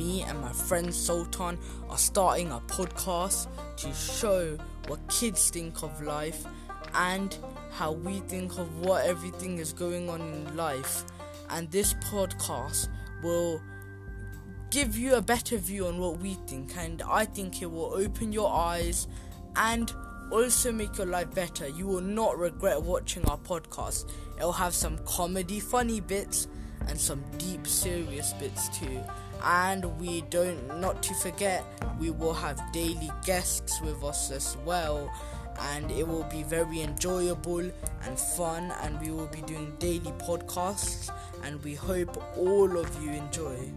and my friend Sultan are starting a podcast to show what kids think of life and how we think of what everything is going on in life. And this podcast will give you a better view on what we think, and I think it will open your eyes and also make your life better. You will not regret watching our podcast. It'll have some comedy, funny bits, and some deep, serious bits too. And we don't, not to forget, we will have daily guests with us as well. And it will be very enjoyable and fun. And we will be doing daily podcasts. And we hope all of you enjoy.